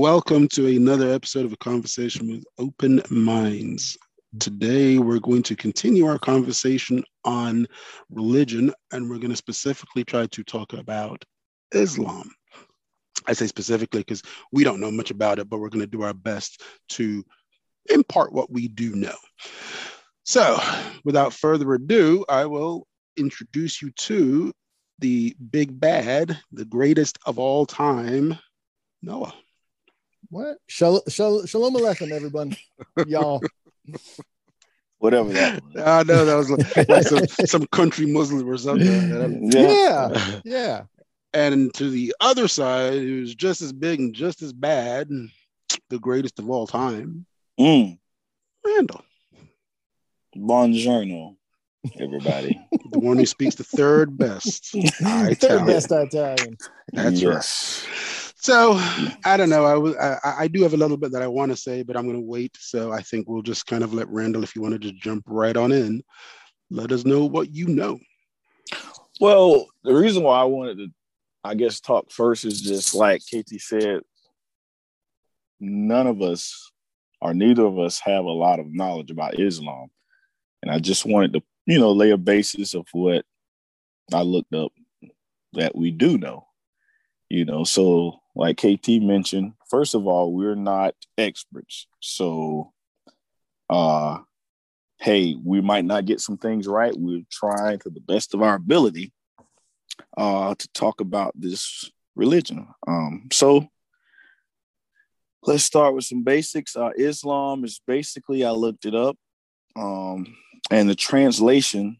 Welcome to another episode of A Conversation with Open Minds. Today, we're going to continue our conversation on religion, and we're going to specifically try to talk about Islam. I say specifically because we don't know much about it, but we're going to do our best to impart what we do know. So, without further ado, I will introduce you to the big bad, the greatest of all time, Noah. What? Shalom, shalom, shalom aleichem, everyone, y'all. Whatever that. Was. I know that was like, like some, some country Muslim or something. Yeah, yeah. And to the other side, who's just as big and just as bad, the greatest of all time, Mm. Randall, Buongiorno, everybody. the one who speaks the third best. Third Italian. best Italian. That's yes. So I don't know. I I, I do have a little bit that I want to say, but I'm going to wait. So I think we'll just kind of let Randall, if you want to jump right on in, let us know what you know. Well, the reason why I wanted to, I guess, talk first is just like KT said, none of us or neither of us have a lot of knowledge about Islam. And I just wanted to, you know, lay a basis of what I looked up that we do know. You know, so like KT mentioned, first of all, we're not experts. So uh hey, we might not get some things right. We're trying to the best of our ability uh, to talk about this religion. Um, so let's start with some basics. Uh, Islam is basically, I looked it up, um, and the translation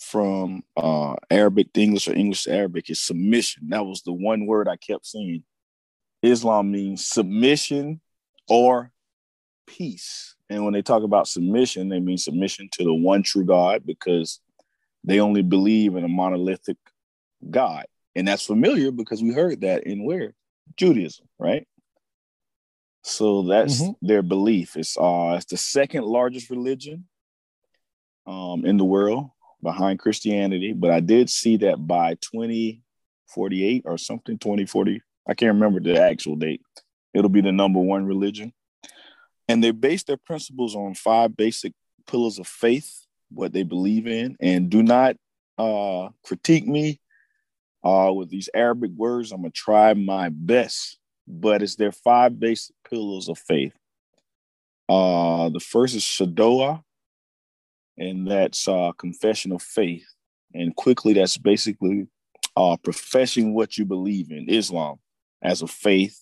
from uh, Arabic to English or English to Arabic is submission. That was the one word I kept seeing. Islam means submission or peace. And when they talk about submission, they mean submission to the one true God because they only believe in a monolithic God. And that's familiar because we heard that in where? Judaism, right? So that's Mhm. their belief. It's uh it's the second largest religion um in the world behind Christianity, but I did see that by 2048 or something 2040, I can't remember the actual date. It'll be the number one religion and they base their principles on five basic pillars of faith what they believe in and do not uh critique me uh with these arabic words i'm gonna try my best but it's their five basic pillars of faith uh the first is shadoah and that's uh confession of faith. And quickly that's basically uh professing what you believe in islam as a faith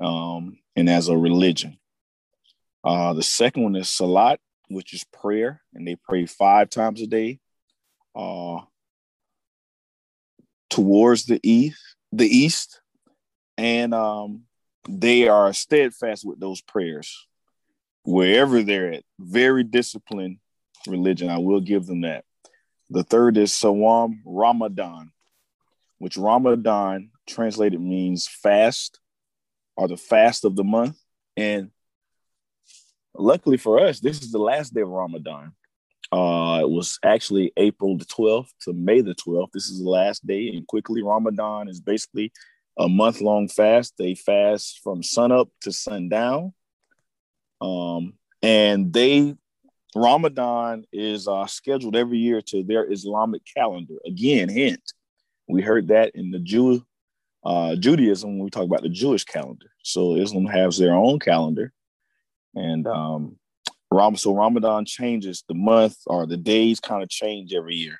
um and as a religion. Uh, the second one is Salat, which is prayer, and they pray five times a day. Uh, towards the east, the east, and um, they are steadfast with those prayers. Wherever they're at. Very disciplined religion. I will give them that. The third is Sawam Ramadan, which Ramadan translated means fast or the fast of the month. And luckily for us, this is the last day of Ramadan. Uh, it was actually April the 12th to May the 12th. This is the last day, and quickly, Ramadan is basically a month long fast. They fast from sunup to sundown. Um, and they, Ramadan is uh, scheduled every year to their Islamic calendar. Again, hint, we heard that in the Jew, uh, Judaism when we talk about the Jewish calendar. So Islam has their own calendar and um Ram so Ramadan changes the month or the days kind of change every year.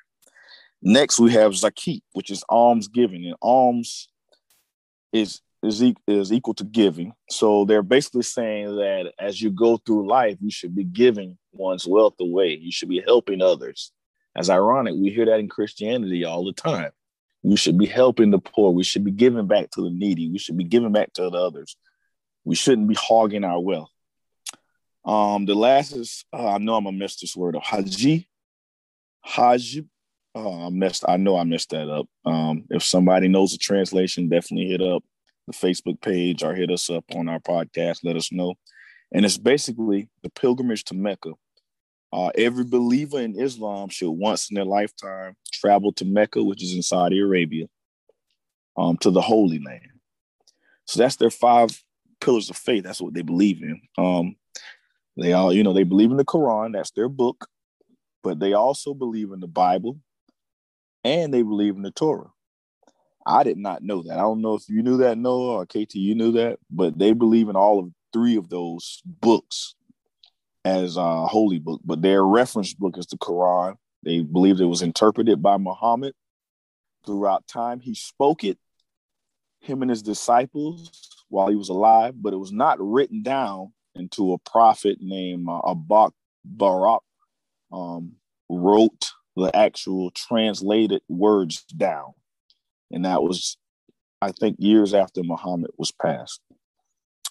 Next we have Zakat, which is alms giving, and alms is is, e- is equal to giving. So they're basically saying that as you go through life, you should be giving one's wealth away. You should be helping others. As ironic, we hear that in Christianity all the time. We should be helping the poor. We should be giving back to the needy. We should be giving back to the others. We shouldn't be hogging our wealth. Um, the last is uh, I know I'm gonna mess this word. Haji, Haji. Oh, I messed. I know I messed that up. Um, if somebody knows the translation, definitely hit up the Facebook page or hit us up on our podcast. Let us know. And it's basically the pilgrimage to Mecca. Uh, every believer in Islam should once in their lifetime travel to Mecca, which is in Saudi Arabia, um, to the Holy Land. So that's their five pillars of faith. That's what they believe in. Um, they all, you know, they believe in the Quran. That's their book, but they also believe in the Bible, and they believe in the Torah. I did not know that. I don't know if you knew that, Noah or KT, you knew that, but they believe in all of three of those books as a holy book. But their reference book is the Quran. They believe it was interpreted by Muhammad throughout time. He spoke it, him and his disciples, while he was alive, but it was not written down into a prophet named uh, Abak Barak um, wrote the actual translated words down. And that was, I think, years after Muhammad was passed.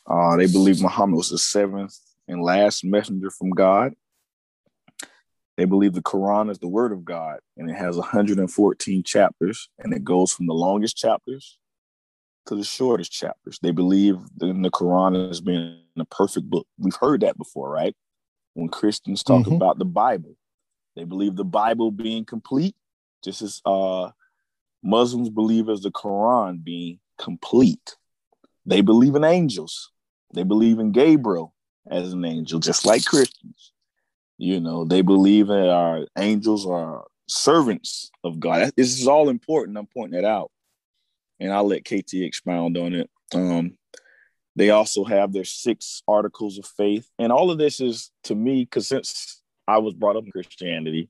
Uh, they believe Muhammad was the seventh and last messenger from God. They believe the Quran is the word of God and it has 114 chapters and it goes from the longest chapters to the shortest chapters. They believe in the Quran as being a perfect book. We've heard that before, right? When Christians talk mm-hmm. about the Bible, they believe the Bible being complete, just as uh, Muslims believe as the Quran being complete. They believe in angels. They believe in Gabriel as an angel, just like Christians. You know, they believe that our angels are servants of God. This is all important. I'm pointing it out and I'll let KT expound on it. Um, they also have their six articles of faith, and all of this is to me because since I was brought up in Christianity,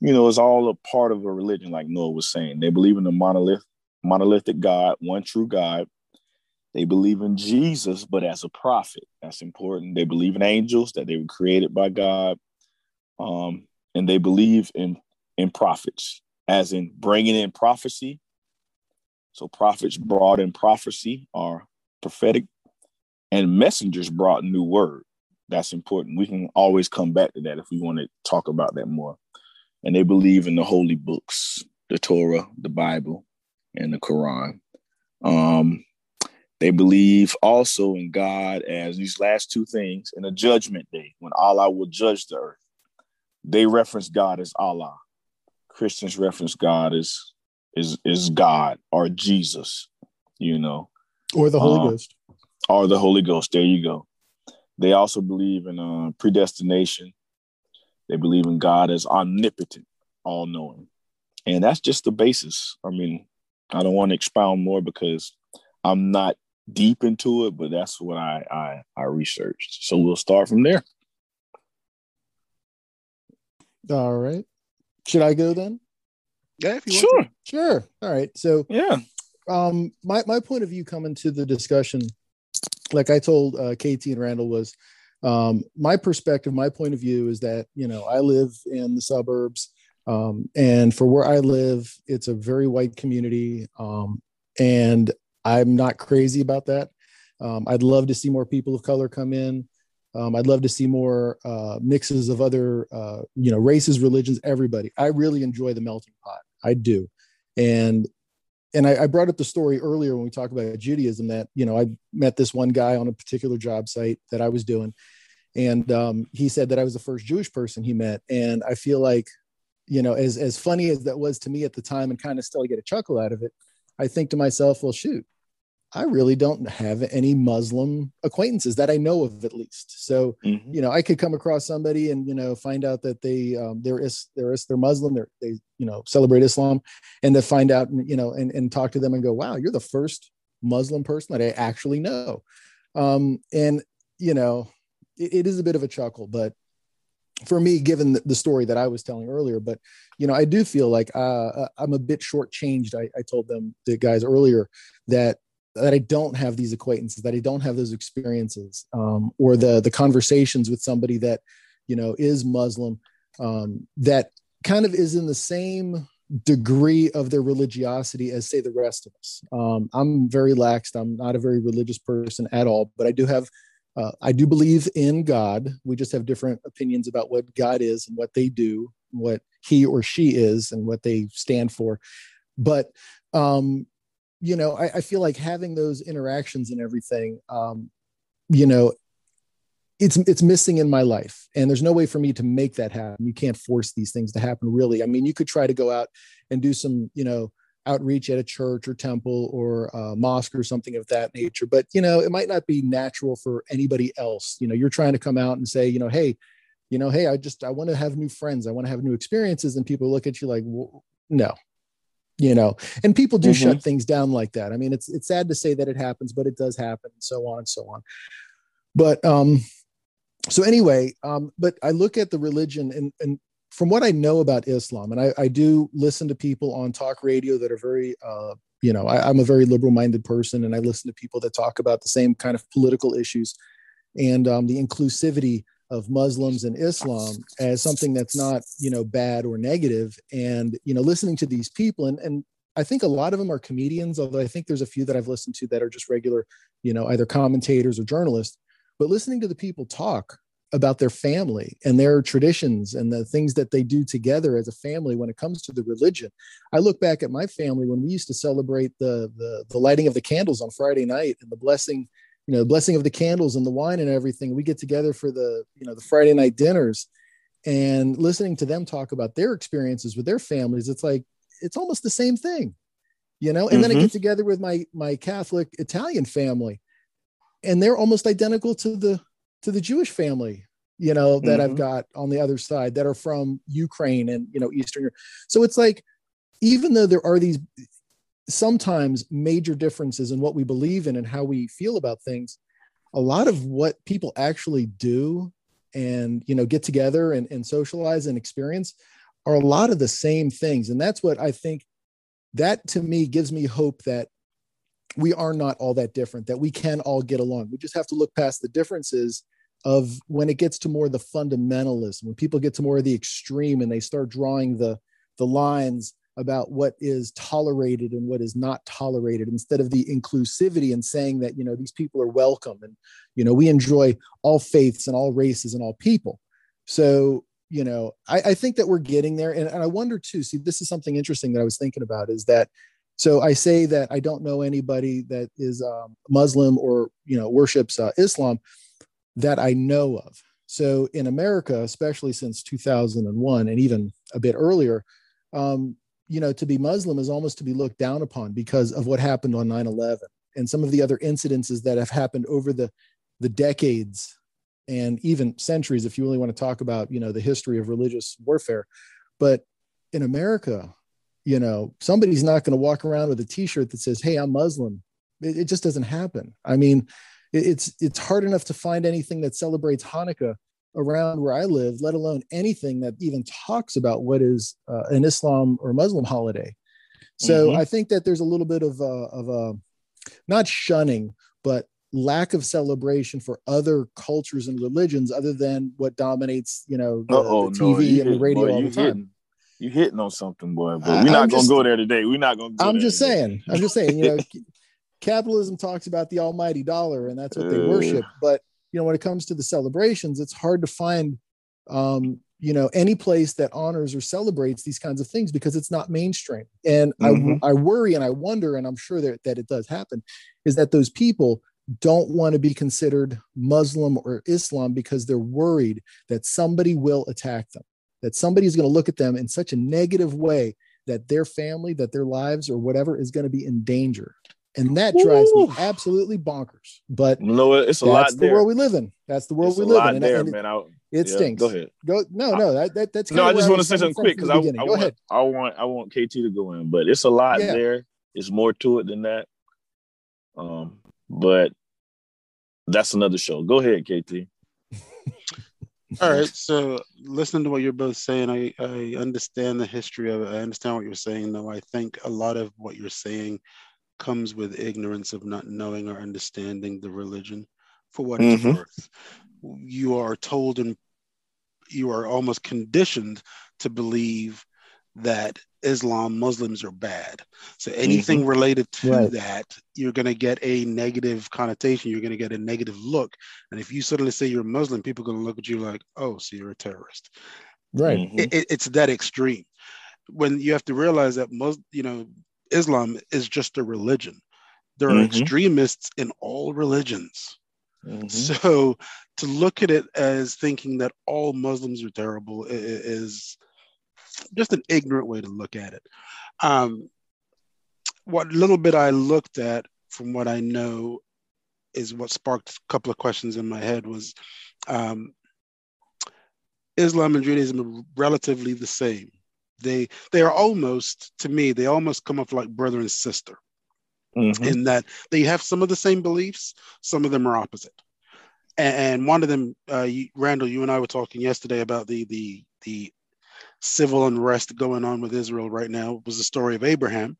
you know, it's all a part of a religion, like Noah was saying. They believe in the monolith, monolithic God, one true God. They believe in Jesus, but as a prophet. That's important. They believe in angels that they were created by God, um, and they believe in in prophets, as in bringing in prophecy so prophets brought in prophecy or prophetic, and messengers brought new word. That's important. We can always come back to that if we want to talk about that more. And they believe in the holy books, the Torah, the Bible, and the Quran. Um, they believe also in God as these last two things in a judgment day when Allah will judge the earth. They reference God as Allah. Christians reference God as is is God or Jesus, you know, or the Holy uh, Ghost, or the Holy Ghost. There you go. They also believe in uh, predestination. They believe in God as omnipotent, all knowing, and that's just the basis. I mean, I don't want to expound more because I'm not deep into it, but that's what I I, I researched. So we'll start from there. All right. Should I go then? Yeah, if you sure. Want to. Sure. All right. So yeah. Um, my my point of view coming to the discussion, like I told uh, KT and Randall, was um, my perspective. My point of view is that you know I live in the suburbs, um, and for where I live, it's a very white community, um, and I'm not crazy about that. Um, I'd love to see more people of color come in. Um, I'd love to see more uh, mixes of other, uh, you know, races, religions, everybody. I really enjoy the melting pot. I do, and and I, I, brought up the story earlier when we talked about Judaism that you know I met this one guy on a particular job site that I was doing, and um, he said that I was the first Jewish person he met, and I feel like, you know, as as funny as that was to me at the time, and kind of still get a chuckle out of it, I think to myself, well, shoot, I really don't have any Muslim acquaintances that I know of, at least. So, mm-hmm. you know, I could come across somebody and you know find out that they um, they're is they're is they're Muslim, they're, they you know celebrate Islam, and to find out you know and and talk to them and go, wow, you're the first Muslim person that I actually know, um, and you know, it, it is a bit of a chuckle, but for me, given the, the, story that I was telling earlier, but you know, I do feel like uh, uh I'm a bit shortchanged. I, I told them the guys earlier that that I don't have these acquaintances, that I don't have those experiences, um, or the the conversations with somebody that you know is Muslim, um, that kind of is in the same degree of their religiosity as say the rest of us. Um, I'm very laxed. I'm not a very religious person at all, but I do have. Uh, I do believe in God. We just have different opinions about what God is and what they do, what he or she is, and what they stand for. But um, you know, I, I, feel like having those interactions and everything, um, you know, it's it's missing in my life, and there's no way for me to make that happen. You can't force these things to happen, really. I mean, you could try to go out and do some, you know, outreach at a church or temple or a mosque or something of that nature. But you know, it might not be natural for anybody else. You know, you're trying to come out and say, you know, hey, you know, hey, I just I want to have new friends, I want to have new experiences, and people look at you like, well, no, you know, and people do mm-hmm. shut things down like that. I mean, it's it's sad to say that it happens, but it does happen, and so on and so on. But um, so anyway, um, but I look at the religion and and from what I know about Islam, and I, I do listen to people on talk radio that are very, uh, you know, I, am a very liberal minded person, and I listen to people that talk about the same kind of political issues and um, the inclusivity of Muslims and Islam as something that's not, you know, bad or negative. And you know, listening to these people, and and I think a lot of them are comedians, although I think there's a few that I've listened to that are just regular, you know, either commentators or journalists. But listening to the people talk about their family and their traditions and the things that they do together as a family when it comes to the religion. I look back at my family when we used to celebrate the the, the lighting of the candles on Friday night and the blessing, you know, the blessing of the candles and the wine and everything. We get together for the, you know, the Friday night dinners and listening to them talk about their experiences with their families, it's like it's almost the same thing. You know, and mm-hmm. then I mm-hmm. get together with my my Catholic Italian family and they're almost identical to the to the Jewish family, you know, that mm-hmm. I've got on the other side that are from Ukraine and, you know, Eastern Europe. So it's like, even though there are these sometimes major differences in what we believe in and how we feel about things, a lot of what people actually do and, you know, get together and, and socialize and experience are a lot of the same things. And that's what I think that to me gives me hope that we are not all that different, that we can all get along. We just have to look past the differences of when it gets to more the fundamentalism, when people get to more of the extreme and they start drawing the the lines about what is tolerated and what is not tolerated instead of the inclusivity and saying that you know these people are welcome and you know we enjoy all faiths and all races and all people so you know i, I think that we're getting there and, and i wonder too see this is something interesting that i was thinking about is that so i say that i don't know anybody that is um, muslim or you know worships uh, islam that I know of. So in America, especially since 2001 and even a bit earlier, um, you know, to be Muslim is almost to be looked down upon because of what happened on 9 11 and some of the other incidences that have happened over the, the decades and even centuries, if you really want to talk about, you know, the history of religious warfare. But in America, you know, somebody's not going to walk around with a t shirt that says, Hey, I'm Muslim. It, it just doesn't happen. I mean, it's it's hard enough to find anything that celebrates Hanukkah around where I live, let alone anything that even talks about what is uh, an Islam or Muslim holiday. So mm-hmm. I think that there's a little bit of a, of a not shunning, but lack of celebration for other cultures and religions other than what dominates, you know, the, the TV no, and the radio boy, all the time. Hitting, you hitting on something, boy. But we're not gonna go there today. We're not gonna. I'm just today. saying. I'm just saying. You know, capitalism talks about the almighty dollar and that's what they worship but you know when it comes to the celebrations it's hard to find um, you know any place that honors or celebrates these kinds of things because it's not mainstream and mm-hmm. I, I worry and i wonder and i'm sure that, that it does happen is that those people don't want to be considered muslim or islam because they're worried that somebody will attack them that somebody's going to look at them in such a negative way that their family that their lives or whatever is going to be in danger and that drives Ooh. me absolutely bonkers. But no, it's a lot. That's the world we live in. That's the world it's we live in. And, there, and man. I, it yeah, stinks. Go ahead. Go. No, no. That, that that's no. I just want to say something quick because I, I, want. I want I want KT to go in, but it's a lot yeah. there. It's more to it than that. Um, but that's another show. Go ahead, KT. All right. So listening to what you're both saying, I, I understand the history of it. I understand what you're saying, though. I think a lot of what you're saying comes with ignorance of not knowing or understanding the religion for what mm-hmm. it's worth. You are told and you are almost conditioned to believe that Islam, Muslims are bad. So anything mm-hmm. related to right. that, you're going to get a negative connotation. You're going to get a negative look. And if you suddenly say you're Muslim, people are going to look at you like, oh, so you're a terrorist. Right. Mm-hmm. It, it's that extreme. When you have to realize that most, you know, Islam is just a religion. There are mm-hmm. extremists in all religions. Mm-hmm. So to look at it as thinking that all Muslims are terrible is just an ignorant way to look at it. Um, what little bit I looked at from what I know is what sparked a couple of questions in my head was um, Islam and Judaism are relatively the same. They they are almost to me they almost come off like brother and sister mm-hmm. in that they have some of the same beliefs, some of them are opposite. And, one of them, uh, you, Randall, you and I were talking yesterday about the the the civil unrest going on with Israel right now was the story of Abraham.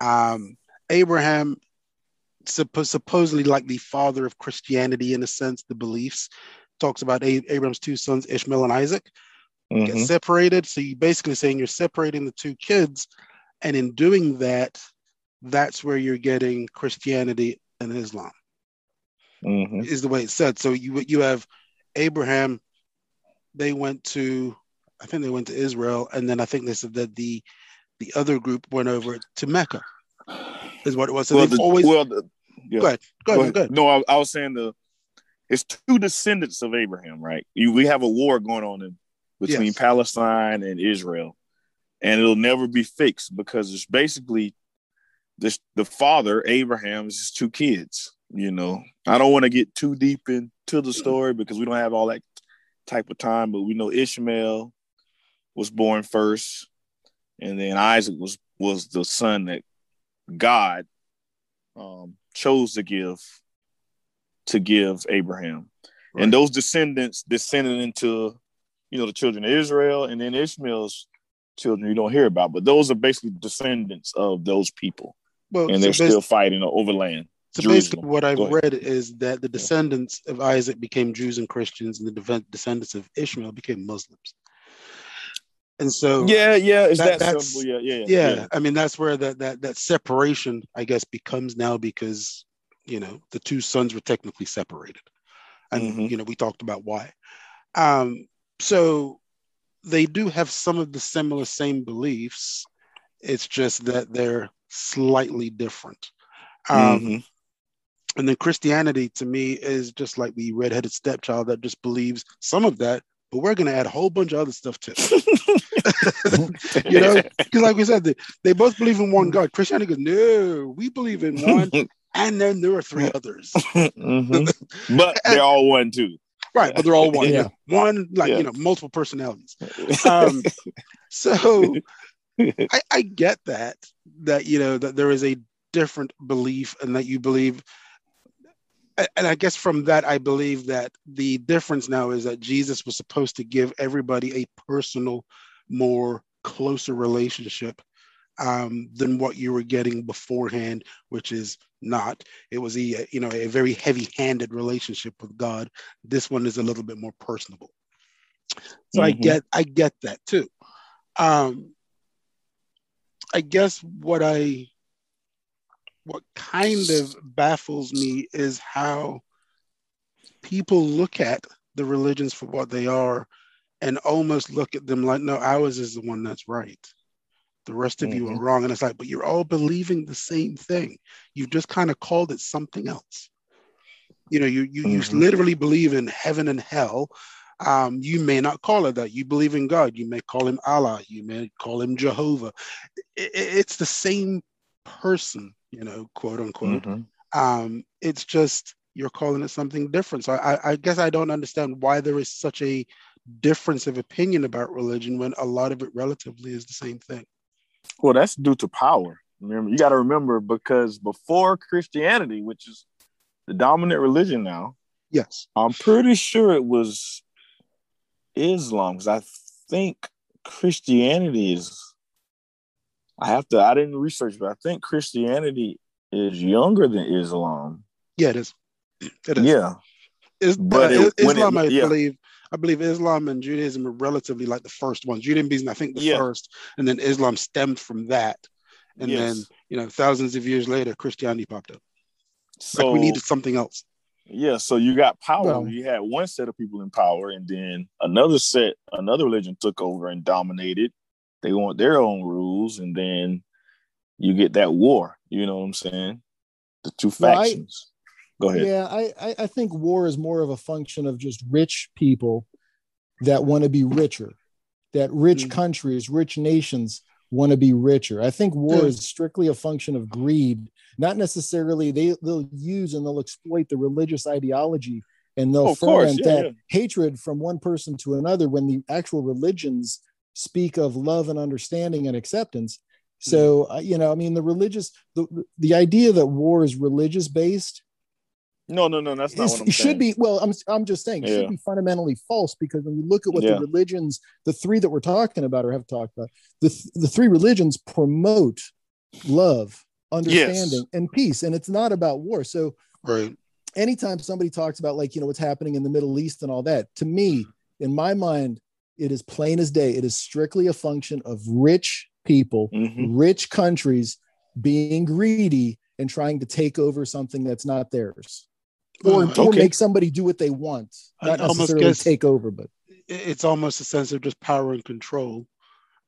Um, Abraham supposedly like the father of Christianity in a sense, the beliefs. Talks about Abraham's two sons, Ishmael and Isaac, mm-hmm. get separated. So you're basically saying you're separating the two kids, and in doing that, that's where you're getting Christianity and Islam. Mm-hmm. Is the way it's said. So you you have Abraham. They went to, I think they went to Israel, and then I think they said that the the other group went over to Mecca. Is what it was. So well, they've the, always well, the, yeah. Go ahead. Go ahead. Go ahead. No, I, I, was saying the it's two descendants of Abraham, right? You, we have a war going on in, between yes. Palestine and Israel, and it'll never be fixed because it's basically this the father Abraham's two kids. You know, I don't want to get too deep into the story because we don't have all that type of time, but we know Ishmael was born first, and then Isaac was was the son that God um, chose to give to give Abraham. Right. And those descendants descended into, you know, the children of Israel and then Ishmael's children you don't hear about, but those are basically descendants of those people. Well, and they're still fighting over land. So Jerusalem. basically, what I've read is that the descendants of Isaac became Jews and Christians, and the descendants of Ishmael became Muslims. And so, yeah, yeah, is that, that that's? Yeah, yeah, yeah, yeah. I mean, that's where that that that separation, I guess, becomes now because you know the two sons were technically separated, and mm-hmm. you know we talked about why. Um, so they do have some of the similar same beliefs. It's just that they're slightly different. Um, mm-hmm. And then Christianity to me is just like the redheaded stepchild that just believes some of that, but we're going to add a whole bunch of other stuff to it. you know, because like we said, they, they both believe in one God. Christianity goes, no, we believe in one, and then there are three others. mm-hmm. But they're all one too. Right, but they're all one. Yeah. One, like, yeah. you know, multiple personalities. Um, so I, I get that that you know that there is a different belief and that you believe and I guess from that, I believe that the difference now is that Jesus was supposed to give everybody a personal, more closer relationship um, than what you were getting beforehand, which is not. It was a you know a very heavy-handed relationship with God. This one is a little bit more personable. So mm-hmm. I get I get that too. Um, I guess what I what kind of baffles me is how people look at the religions for what they are and almost look at them like, no, ours is the one that's right. The rest of mm-hmm. you are mm-hmm. wrong. And it's like, but you're all believing the same thing. You've just kind of called it something else. You know, you you, mm-hmm. you literally believe in heaven and hell. Um, you may not call it that. You believe in God. You may call him Allah. You may call him Jehovah. It, it's the same person, you know, quote unquote. Mm-hmm. Um, it's just you're calling it something different. So I, I guess I don't understand why there is such a difference of opinion about religion when a lot of it relatively is the same thing. Well, that's due to power. Remember, you got to remember because before Christianity, which is the dominant religion now, yes, I'm pretty sure it was Islam because I think Christianity is I have to. I didn't research, but I think Christianity is younger than Islam. Yeah, it is. It is. Yeah, It's, but uh, it, Islam, it, I yeah. believe. I believe Islam and Judaism are relatively like the first ones. Judaism being, I think, the yeah. first, and then Islam stemmed from that, and yes. then you know, thousands of years later, Christianity popped up. So like we needed something else. Yeah, so you got power. Well, you had one set of people in power, and then another set, another religion took over and dominated, they want their own rules, and then you get that war. You know what I'm saying? The two factions. Go ahead. Yeah, I I think war is more of a function of just rich people that want to be richer. That rich mm-hmm. countries, rich nations want to be richer. I think war is strictly a function of greed, not necessarily they they'll use and they'll exploit the religious ideology and they'll Oh, foment yeah, that yeah. hatred from one person to another when the actual religions speak of love and understanding and acceptance. So Mm-hmm. uh, you know, I mean, the religious the the idea that war is religious based No, no, no, that's not is, what I'm it should be well i'm, I'm just saying it Yeah. should be fundamentally false because when you look at what Yeah. the religions the three that we're talking about or have talked about the, th- the three religions promote love understanding and peace and it's not about war so Right. anytime somebody talks about like you know what's happening in the middle east and all that to me in my mind it is plain as day it is strictly a function of rich people Mhm. rich countries being greedy and trying to take over something that's not theirs or, Uh, or Okay. make somebody do what they want I not almost necessarily guess- take over but it's almost a sense of just power and control.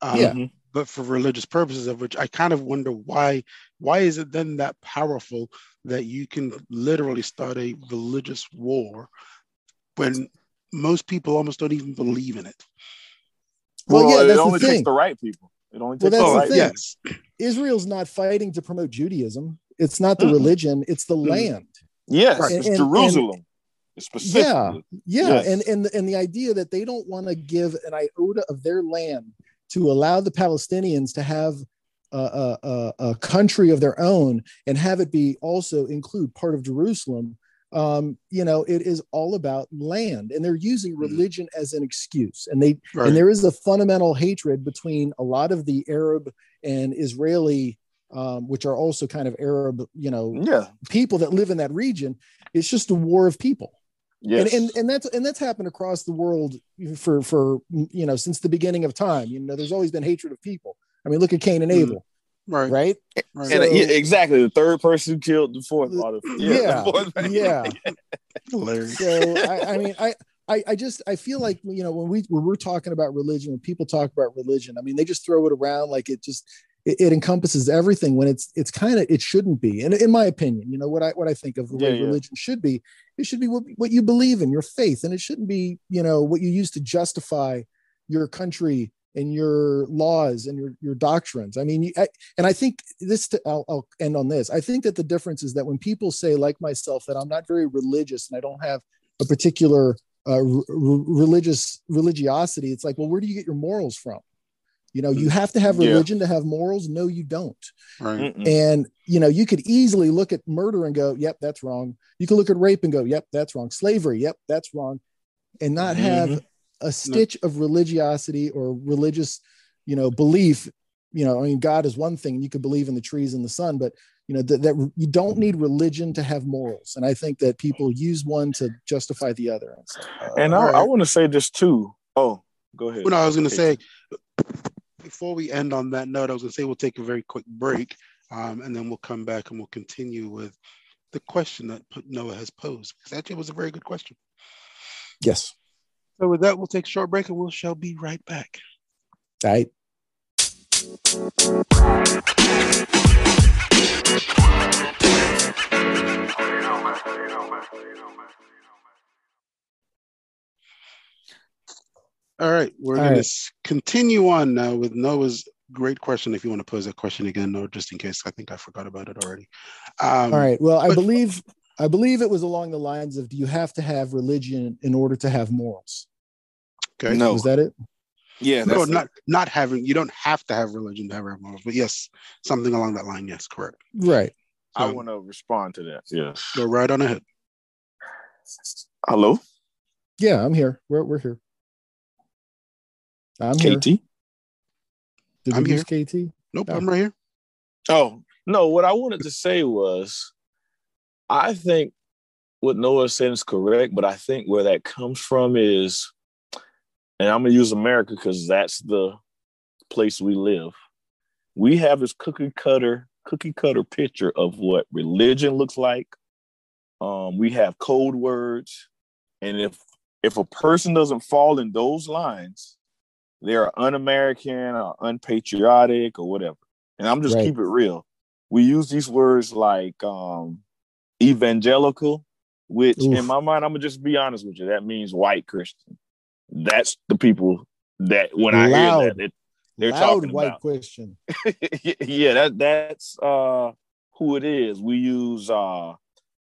Um, Yeah. Mhm. But for religious purposes, of which I kind of wonder why. Why is it then that powerful that you can literally start a religious war when most people almost don't even believe in it? well, Well, yeah it that's the only takes the right people. It only Well, takes that's the the right thing. yes. israel's not fighting to promote judaism it's not the Mm-mm. religion it's the Mm. land Yes, Right. it's And- and- Jerusalem. specifically. yeah Yes. and and and the idea that they don't want to give an iota of their land to allow the palestinians to have a, a, a, country of their own and have it be also include part of jerusalem um, you know it is all about land and they're using Mhm. religion as an excuse and they Right. and there is a fundamental hatred between a lot of the arab and israeli um, which are also kind of arab you know Yeah. people that live in that region it's just a war of people Yes. and, and and that's and that's happened across the world for for you know since the beginning of time you know there's always been hatred of people i mean look at cain and Mm. abel right. right right. And, uh, So- yeah, exactly. The third person killed the fourth. The- Or the, yeah, the fourth man. yeah Hilarious. so I, I mean I, I i just i feel like you know when we when we're talking about religion when people talk about religion i mean they just throw it around like it just it, it encompasses everything when it's it's kind of it shouldn't be. And in my opinion you know what i what i think of the way Yeah, yeah. religion should be it should be what, what you believe in your faith. And it shouldn't be you know what you use to justify your country and your laws and your your doctrines. I mean I, and i think this I'll, I'll end on this. I think that the difference is that when people say like myself that i'm not very religious and i don't have a particular uh, r- religious religiosity it's like well where do you get your morals from you know you have to have Yeah. religion to have morals. No you don't. Right. And you know you could easily look at murder and go yep that's wrong. You could look at rape and go yep that's wrong. Slavery yep that's wrong. And not have Mhm. a stitch of religiosity or religious you know belief. You know i mean god is one thing you could believe in the trees and the sun but you know that, that you don't need religion to have morals. And i think that people use one to justify the other and so, uh, And I, All right. I want to say this too. Oh, go ahead. Well, no, I was going to say, before we end on that note, I was going to say we'll take a very quick break um, and then we'll come back and we'll continue with the question that Noah has posed. Because actually, it was a very good question. yes So, with that, we'll take a short break and we shall be right back. all right All right, we're going right. to continue on now with Noah's great question. If you want to pose that question again, Noah, just in case I think I forgot about it already. Um, all right well i but- believe i believe it was along the lines of do you have to have religion in order to have morals Okay. No. was that it Yeah, No, that's not not having. You don't have to have religion to have morals, but yes, something along that line. Yes, correct. right I want to respond to that. Yes. Go right on ahead. Hello, yeah i'm here we're, we're here i'm here KT. did I'm we lose kt Nope, Oh. I'm right here. Oh no, what I wanted to say was, I think what Noah said is correct, but I think where that comes from is, and I'm gonna use America because that's the place we live. We have this cookie cutter, cookie cutter picture of what religion looks like. Um, we have code words, and if if a person doesn't fall in those lines, they're un-American or unpatriotic or whatever. And I'm just Right. keep it real. We use these words like um, evangelical, which Oof. in my mind, I'm gonna just be honest with you, that means white Christian. That's the people that when I hear that, it, they're Loud talking white about. Christian. yeah, that that's uh who it is. We use uh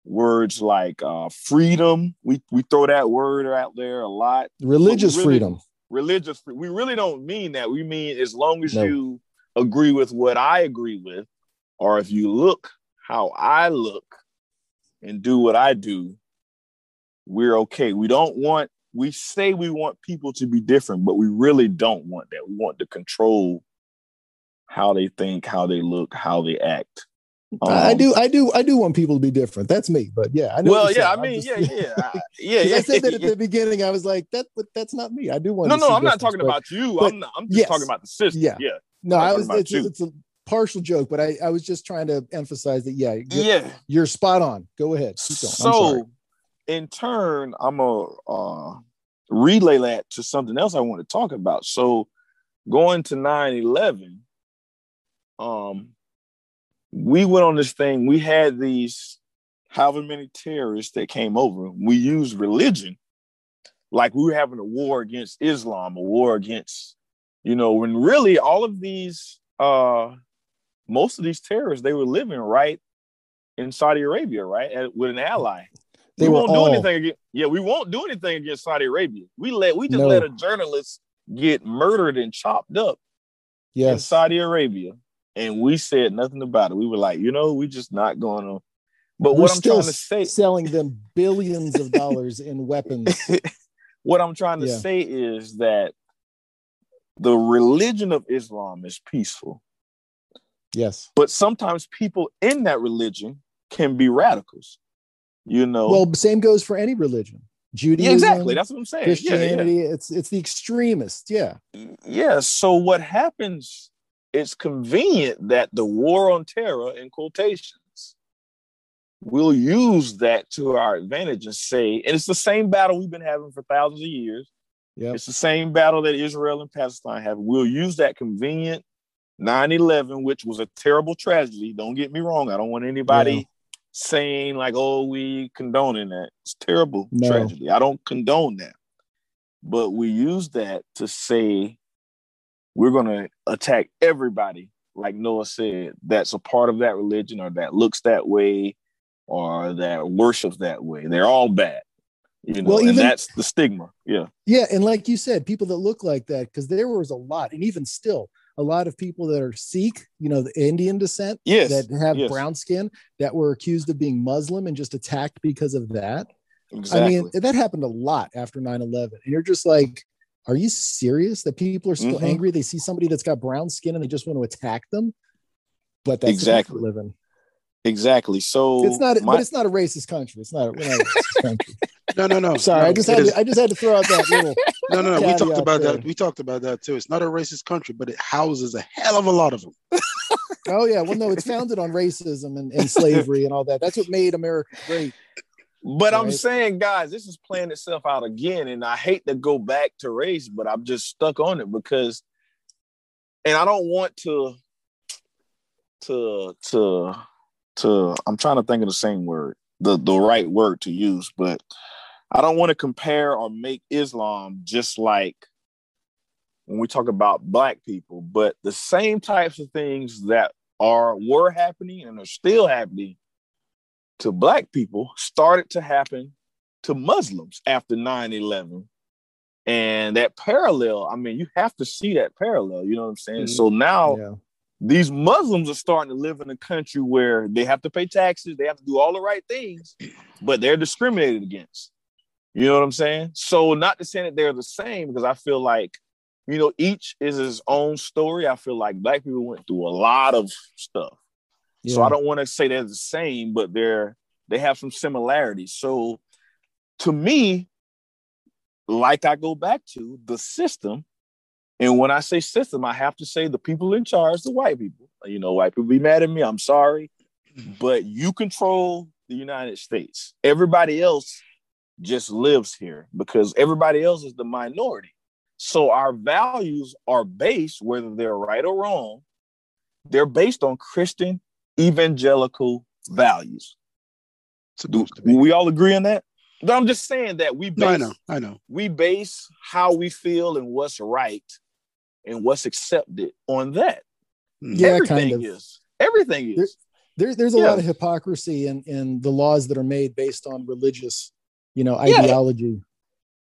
words like uh freedom. We we throw that word out there a lot. Religious really- freedom. Religious free- we really don't mean that. We mean as long as No. you agree with what I agree with, or if you look how I look and do what I do, we're okay. We don't want we say we want people to be different, but we really don't want that. We want to control how they think, how they look, how they act. I Um, do, I do, I do want people to be different. That's me. But yeah, I know. Well, yeah, I mean, just- yeah, yeah, I- yeah, yeah. I said that at yeah. the beginning. I was like, that, but that's not me. I do want. No, to no, I'm not talking but- about you. but I'm not, I'm just yes. talking about the system. Yeah. Yeah, No, I was. It's, it's a partial joke, but I, I was just trying to emphasize that. Yeah, you're, yeah. you're spot on. Go ahead. Keep going. I'm sorry. So, in turn, I'm gonna uh, relay that to something else I want to talk about. So, going to 9 11, um, we went on this thing. We had these however many terrorists that came over. We used religion like we were having a war against Islam, a war against, you know, when really all of these, uh, most of these terrorists, they were living right in Saudi Arabia, right, at- with an ally. They we won't all- do anything against. Yeah, we won't do anything against Saudi Arabia. We let we just No. let a journalist get murdered and chopped up in Saudi Arabia, and we said nothing about it. We were like, you know, we just not going to. But We're what I'm still trying to say, selling them billions of dollars in weapons. what I'm trying to Yeah. say is that the religion of Islam is peaceful, Yes. but sometimes people in that religion can be radicals. You know, Well, same goes for any religion. Judaism, yeah, exactly. That's what I'm saying. Yeah, yeah. Christianity. It's it's the extremists. Yeah. Yeah. So what happens? It's convenient that the war on terror, in quotations, we'll use that to our advantage and say, and it's the same battle we've been having for thousands of years. Yep. It's the same battle that Israel and Palestine have. We'll use that convenient 9-11, which was a terrible tragedy. Don't get me wrong. I don't want anybody Yeah. saying like, oh, we condoning that. It's terrible No. tragedy. I don't condone that. But we use that to say we're gonna attack everybody, like Noah said, that's a part of that religion or that looks that way or that worships that way. They're all bad. You know, Well, and that's the stigma. Yeah. Yeah, and like you said, people that look like that, because there was a lot, and even still, a lot of people that are Sikh, you know, the Indian descent, Yes. that have yes. brown skin, that were accused of being Muslim and just attacked because of that. Exactly. I mean, that happened a lot after 9 11. And you're just like, are you serious that people are still Mhm. angry? They see somebody that's got brown skin and they just want to attack them? But that's Exactly. living. exactly. So It's not, my- but it's not a racist country. It's not, we're not a racist country. No, no, no. Sorry, no, I just had is- to, I just had to throw out that little. no, no, no. We talked about there. that. We talked about that too. It's not a racist country, but it houses a hell of a lot of them. Oh yeah, well no, it's founded on racism and, and slavery and all that. That's what made America great. But I'm saying, guys, this is playing itself out again. And I hate to go back to race, but I'm just stuck on it because, and I don't want to, to, to, to, I'm trying to think of the same word, the, the right word to use, but I don't want to compare or make Islam just like when we talk about black people, but the same types of things that are were happening and are still happening to black people started to happen to Muslims after 9-11. And that parallel, I mean, you have to see that parallel, you know what I'm saying? Mhm. So now Yeah. these Muslims are starting to live in a country where they have to pay taxes, they have to do all the right things, but they're discriminated against. You know what I'm saying? So not to say that they're the same, because I feel like, you know, each is his own story. I feel like black people went through a lot of stuff. So I don't want to say they're the same, but they're they have some similarities. So to me, like I go back to the system, and when I say system, I have to say the people in charge, the white people. You know, white people be mad at me. I'm sorry, mm-hmm. but you control the United States. Everybody else just lives here because everybody else is the minority. So our values are based, whether they're right or wrong, they're based on Christian evangelical values. Do Supposed to be. we all agree on that? But I'm just saying that we No, I base know. I know. we base how we feel and what's right and what's accepted on that. Hmm. Yeah, everything kind of. is. Everything is. There, there there's a yeah. lot of hypocrisy in in the laws that are made based on religious, you know, ideology.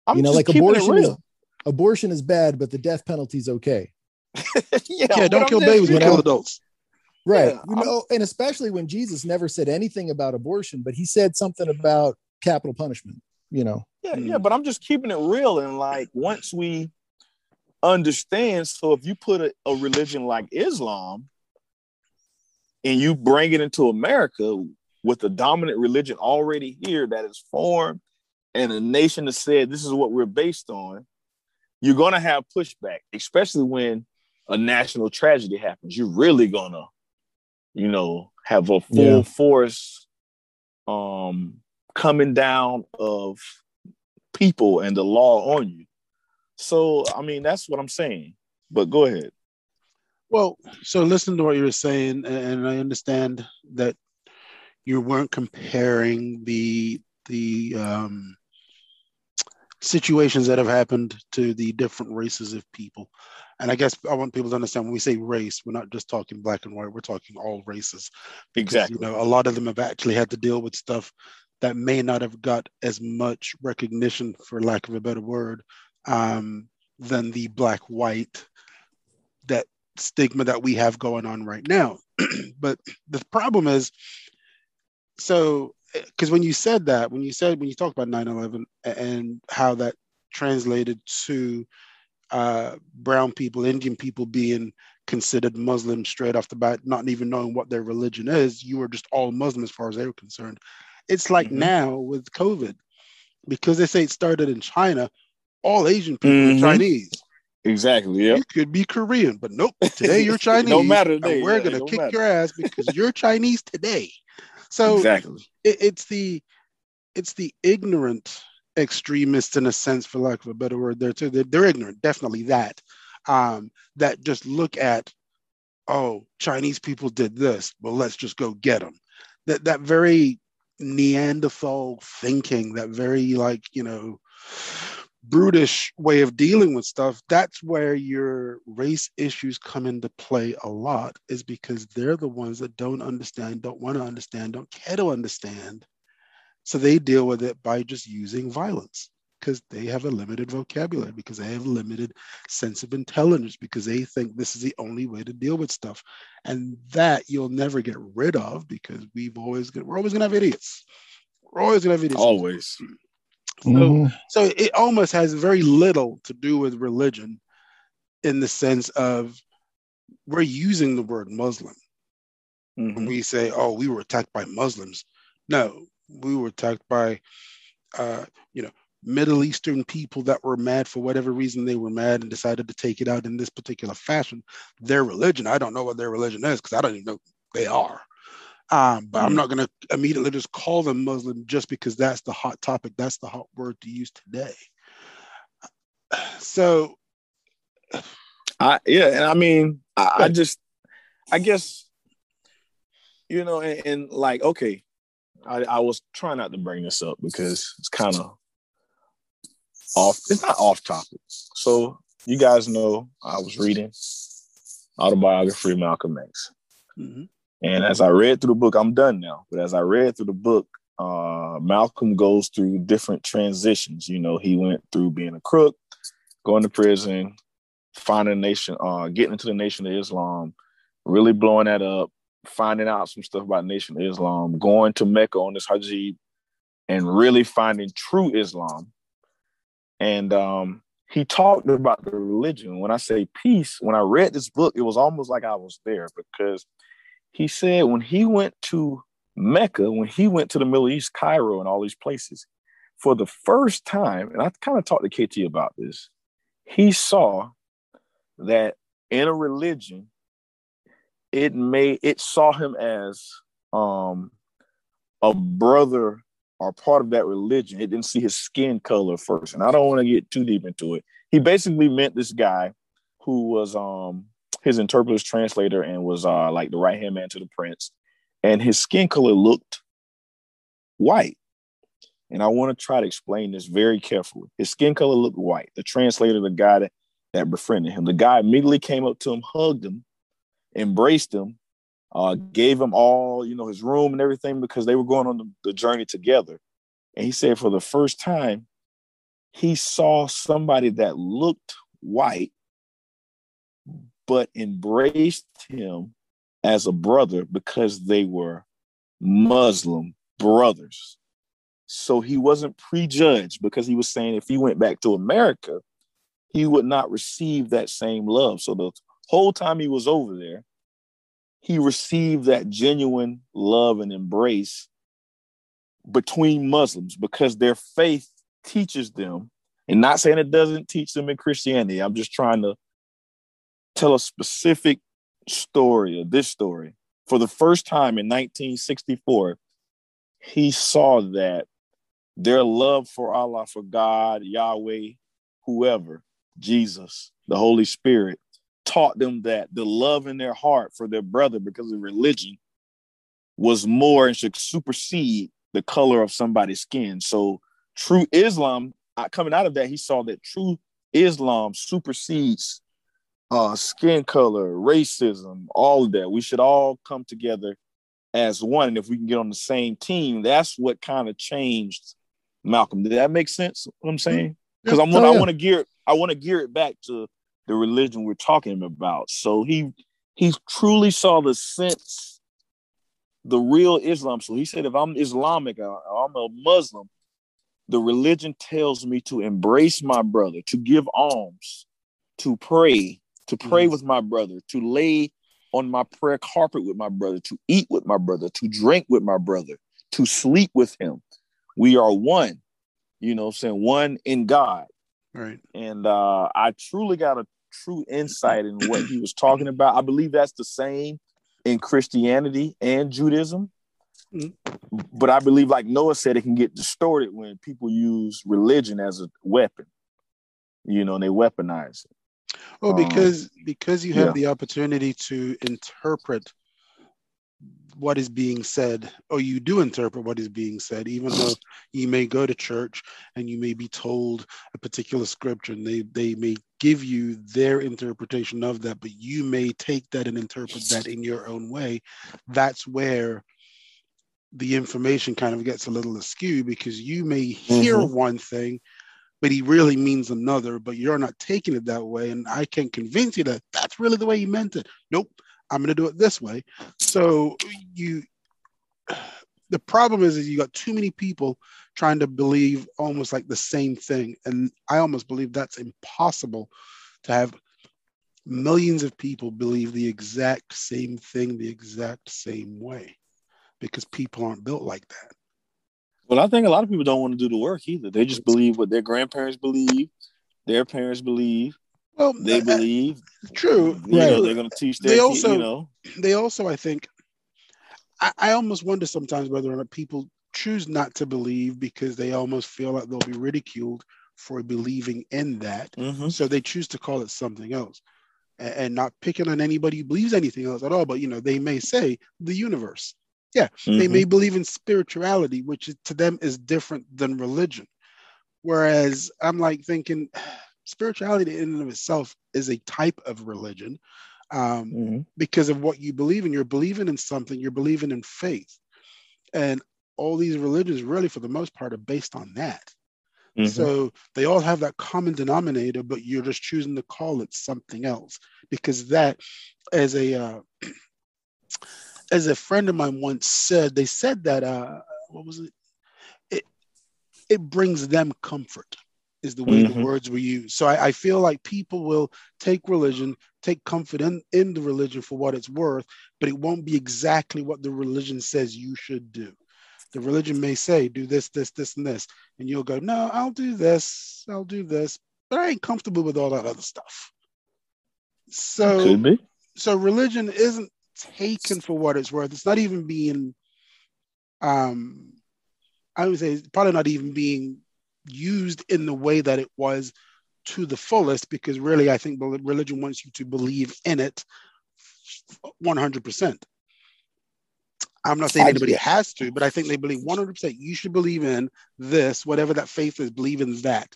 Yeah. you know, like abortion is abortion is bad, but the death penalty is okay. yeah, yeah, don't kill babies, we kill adults. Right. Yeah, you know, and especially when Jesus never said anything about abortion, but he said something about capital punishment, you know. Yeah, mm. yeah, but I'm just keeping it real and like once we understand, so if you put a, a religion like Islam and you bring it into America with a dominant religion already here that is formed and a nation that said this is what we're based on, you're gonna have pushback, especially when a national tragedy happens. You're really gonna, you know, have a full yeah. force um coming down of people and the law on you. So I mean that's what I'm saying. But go ahead. Well, so listen to what you were saying, and I understand that you weren't comparing the the um, situations that have happened to the different races of people. And I guess I want people to understand when we say race, we're not just talking black and white, we're talking all races. Because, exactly. You know, a lot of them have actually had to deal with stuff that may not have got as much recognition, for lack of a better word, um, than the black white that stigma that we have going on right now. but the problem is, so because when you said that, when you said when you talked about 9/11 and how that translated to uh, brown people, Indian people being considered Muslim straight off the bat, not even knowing what their religion is, you were just all Muslim as far as they were concerned. It's like mm-hmm. now with COVID, because they say it started in China, all Asian people mm-hmm. are Chinese. Exactly. Yeah. You could be Korean, but nope. Today you're Chinese. no matter. Today, we're yeah, gonna kick matter. your ass because you're Chinese today. So exactly, it, it's the it's the ignorant extremists in a sense, for lack of a better word, there too. They're, they're ignorant, definitely that. Um, that just look at, oh, Chinese people did this. Well, let's just go get them. That that very Neanderthal thinking, that very like you know brutish way of dealing with stuff, that's where your race issues come into play a lot, is because they're the ones that don't understand, don't want to understand, don't care to understand. So they deal with it by just using violence because they have a limited vocabulary, because they have a limited sense of intelligence, because they think this is the only way to deal with stuff. And that you'll never get rid of because we've always we're always gonna have idiots. We're always gonna have idiots. Always. So, mm-hmm. so it almost has very little to do with religion in the sense of we're using the word Muslim. Mm-hmm. When we say, oh, we were attacked by Muslims. No, we were attacked by, uh, you know, Middle Eastern people that were mad for whatever reason they were mad and decided to take it out in this particular fashion. Their religion, I don't know what their religion is because I don't even know they are. Um, but mm-hmm. I'm not going to immediately just call them Muslim just because that's the hot topic. That's the hot word to use today. So, I yeah, and I mean, I, I just, I guess, you know, and, and like, okay, I, I was trying not to bring this up because it's kind of off. It's not off topic. So you guys know I was reading autobiography of Malcolm X. Mm-hmm. And as I read through the book, I'm done now. But as I read through the book, uh, Malcolm goes through different transitions. You know, he went through being a crook, going to prison, finding a nation, uh, getting into the Nation of Islam, really blowing that up, finding out some stuff about Nation Islam, going to Mecca on this Hajj, and really finding true Islam. And um, he talked about the religion. When I say peace, when I read this book, it was almost like I was there because he said when he went to Mecca, when he went to the Middle East, Cairo, and all these places, for the first time, and I kind of talked to KT about this, he saw that in a religion, it made it saw him as um a brother or part of that religion. It didn't see his skin color first. And I don't want to get too deep into it. He basically meant this guy who was um his interpreter's translator and was uh, like the right hand man to the prince. And his skin color looked white. And I want to try to explain this very carefully. His skin color looked white. The translator, the guy that that befriended him. The guy immediately came up to him, hugged him, embraced him, uh, gave him all, you know, his room and everything because they were going on the, the journey together. And he said for the first time, he saw somebody that looked white, but embraced him as a brother because they were Muslim brothers. So he wasn't prejudged because he was saying if he went back to America, he would not receive that same love. So the whole time he was over there, he received that genuine love and embrace between Muslims because their faith teaches them, and not saying it doesn't teach them in Christianity. I'm just trying to tell a specific story of this story. For the first time in 1964, he saw that their love for Allah, for God, Yahweh, whoever, Jesus, the Holy Spirit, taught them that the love in their heart for their brother because of religion was more and should supersede the color of somebody's skin. So true Islam, coming out of that, he saw that true Islam supersedes uh, skin color, racism, all of that. We should all come together as one. And if we can get on the same team, that's what kind of changed Malcolm. Did that make sense? What I'm saying? Because I'm oh, I want to gear I want to gear it back to the religion we're talking about. So he he truly saw the sense, the real Islam. So he said, if I'm Islamic, I'm a Muslim, the religion tells me to embrace my brother, to give alms, to pray, to pray mm with my brother, to lay on my prayer carpet with my brother, to eat with my brother, to drink with my brother, to sleep with him. We are one, you know, saying one in God. Right. And uh, I truly got a true insight in what he was talking about. I believe that's the same in Christianity and Judaism. Mm-hmm. But I believe, like Noah said, it can get distorted when people use religion as a weapon, you know, and they weaponize it. Well, because um, because you have yeah. the opportunity to interpret what is being said, or you do interpret what is being said, even though you may go to church and you may be told a particular scripture, and they they may give you their interpretation of that, but you may take that and interpret that in your own way. That's where the information kind of gets a little askew because you may hear mm-hmm. one thing but he really means another, but you're not taking it that way. And I can convince you that that's really the way he meant it. Nope, I'm going to do it this way. So you, the problem is, is you got too many people trying to believe almost like the same thing. And I almost believe that's impossible to have millions of people believe the exact same thing the exact same way because people aren't built like that. Well, I think a lot of people don't want to do the work either. They just believe what their grandparents believe, their parents believe. Well, they believe. True. You right. know, they're going to teach their. They also, you know. They also, I think, I, I almost wonder sometimes whether or not people choose not to believe because they almost feel like they'll be ridiculed for believing in that. Mm-hmm. So they choose to call it something else and, and not picking on anybody who believes anything else at all. But, you know, they may say the universe yeah, mm-hmm. they may believe in spirituality, which to them is different than religion. Whereas I'm like thinking spirituality in and of itself is a type of religion um, mm-hmm. because of what you believe in. You're believing in something, you're believing in faith. And all these religions, really, for the most part, are based on that. Mm-hmm. So they all have that common denominator, but you're just choosing to call it something else because that, as a uh, as a friend of mine once said, they said that uh, what was it? It it brings them comfort is the way mm-hmm. the words were used. So I, I, feel like people will take religion, take comfort in, in the religion for what it's worth, but it won't be exactly what the religion says you should do. The religion may say, do this, this, this, and this. And you'll go, no, I'll do this, I'll do this, but I ain't comfortable with all that other stuff. So, so religion isn't taken for what it's worth. It's not even being, um, I would say, probably not even being used in the way that it was to the fullest, because really, I think religion wants you to believe in it 100%. I'm not saying anybody has to, but I think they believe 100% you should believe in this, whatever that faith is, believe in that.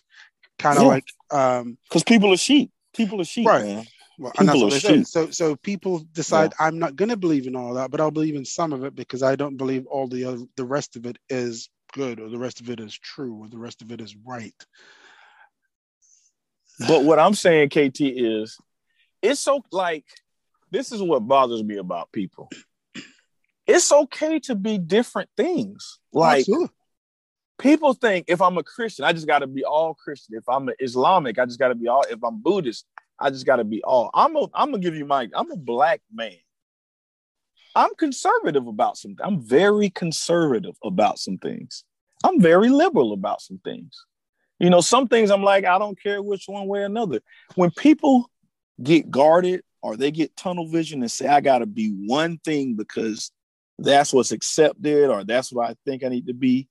Kind of yeah. like, um, because people are sheep. People are sheep, Right. man. Well, and that's People what are sheep. So, so people decide I'm not going to believe in all that, but I'll believe in some of it because I don't believe all the other, the rest of it is good, or the rest of it is true, or the rest of it is right. But what I'm saying, KT, is it's so like this is what bothers me about people. It's okay to be different things. Like Absolutely. people think if I'm a Christian, I just got to be all Christian. If I'm Islamic, I just got to be all. If I'm Buddhist, I just got to be all. I'm a, I'm gonna give you my. I'm a black man. I'm conservative about some. I'm very conservative about some things. I'm very liberal about some things. You know, some things I'm like, I don't care which one way or another. When people get guarded or they get tunnel vision and say, I got to be one thing because that's what's accepted or that's what I think I need to be,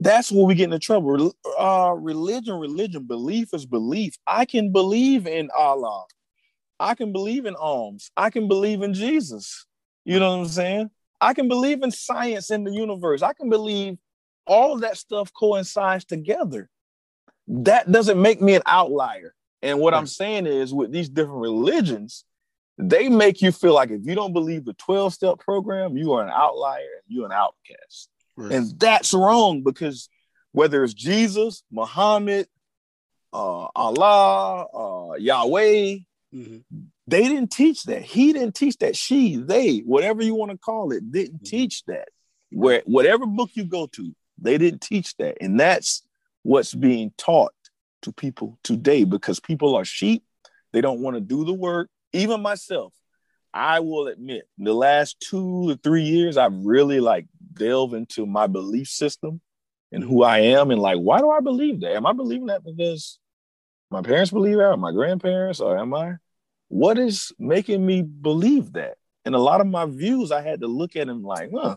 that's where we get into trouble. Uh, religion, religion, belief is belief. I can believe in Allah. I can believe in alms. I can believe in Jesus. You know what I'm saying? I can believe in science in the universe. I can believe all of that stuff coincides together. That doesn't make me an outlier. And what I'm saying is, with these different religions, they make you feel like if you don't believe the 12 step program, you are an outlier and you're an outcast. Right. And that's wrong because whether it's Jesus, Muhammad, uh, Allah, uh, Yahweh, Mhm. They didn't teach that. He didn't teach that. She, they, whatever you want to call it, didn't Mhm. teach that. Where whatever book you go to, they didn't teach that. And that's what's being taught to people today because people are sheep. They don't want to do the work. Even myself, I will admit, the last two to three years, I've really like delved into my belief system and who I am and like, why do I believe that? Am I believing that because my parents believe that or my grandparents or am I? What is making me believe that? And a lot of my views, I had to look at them like, huh,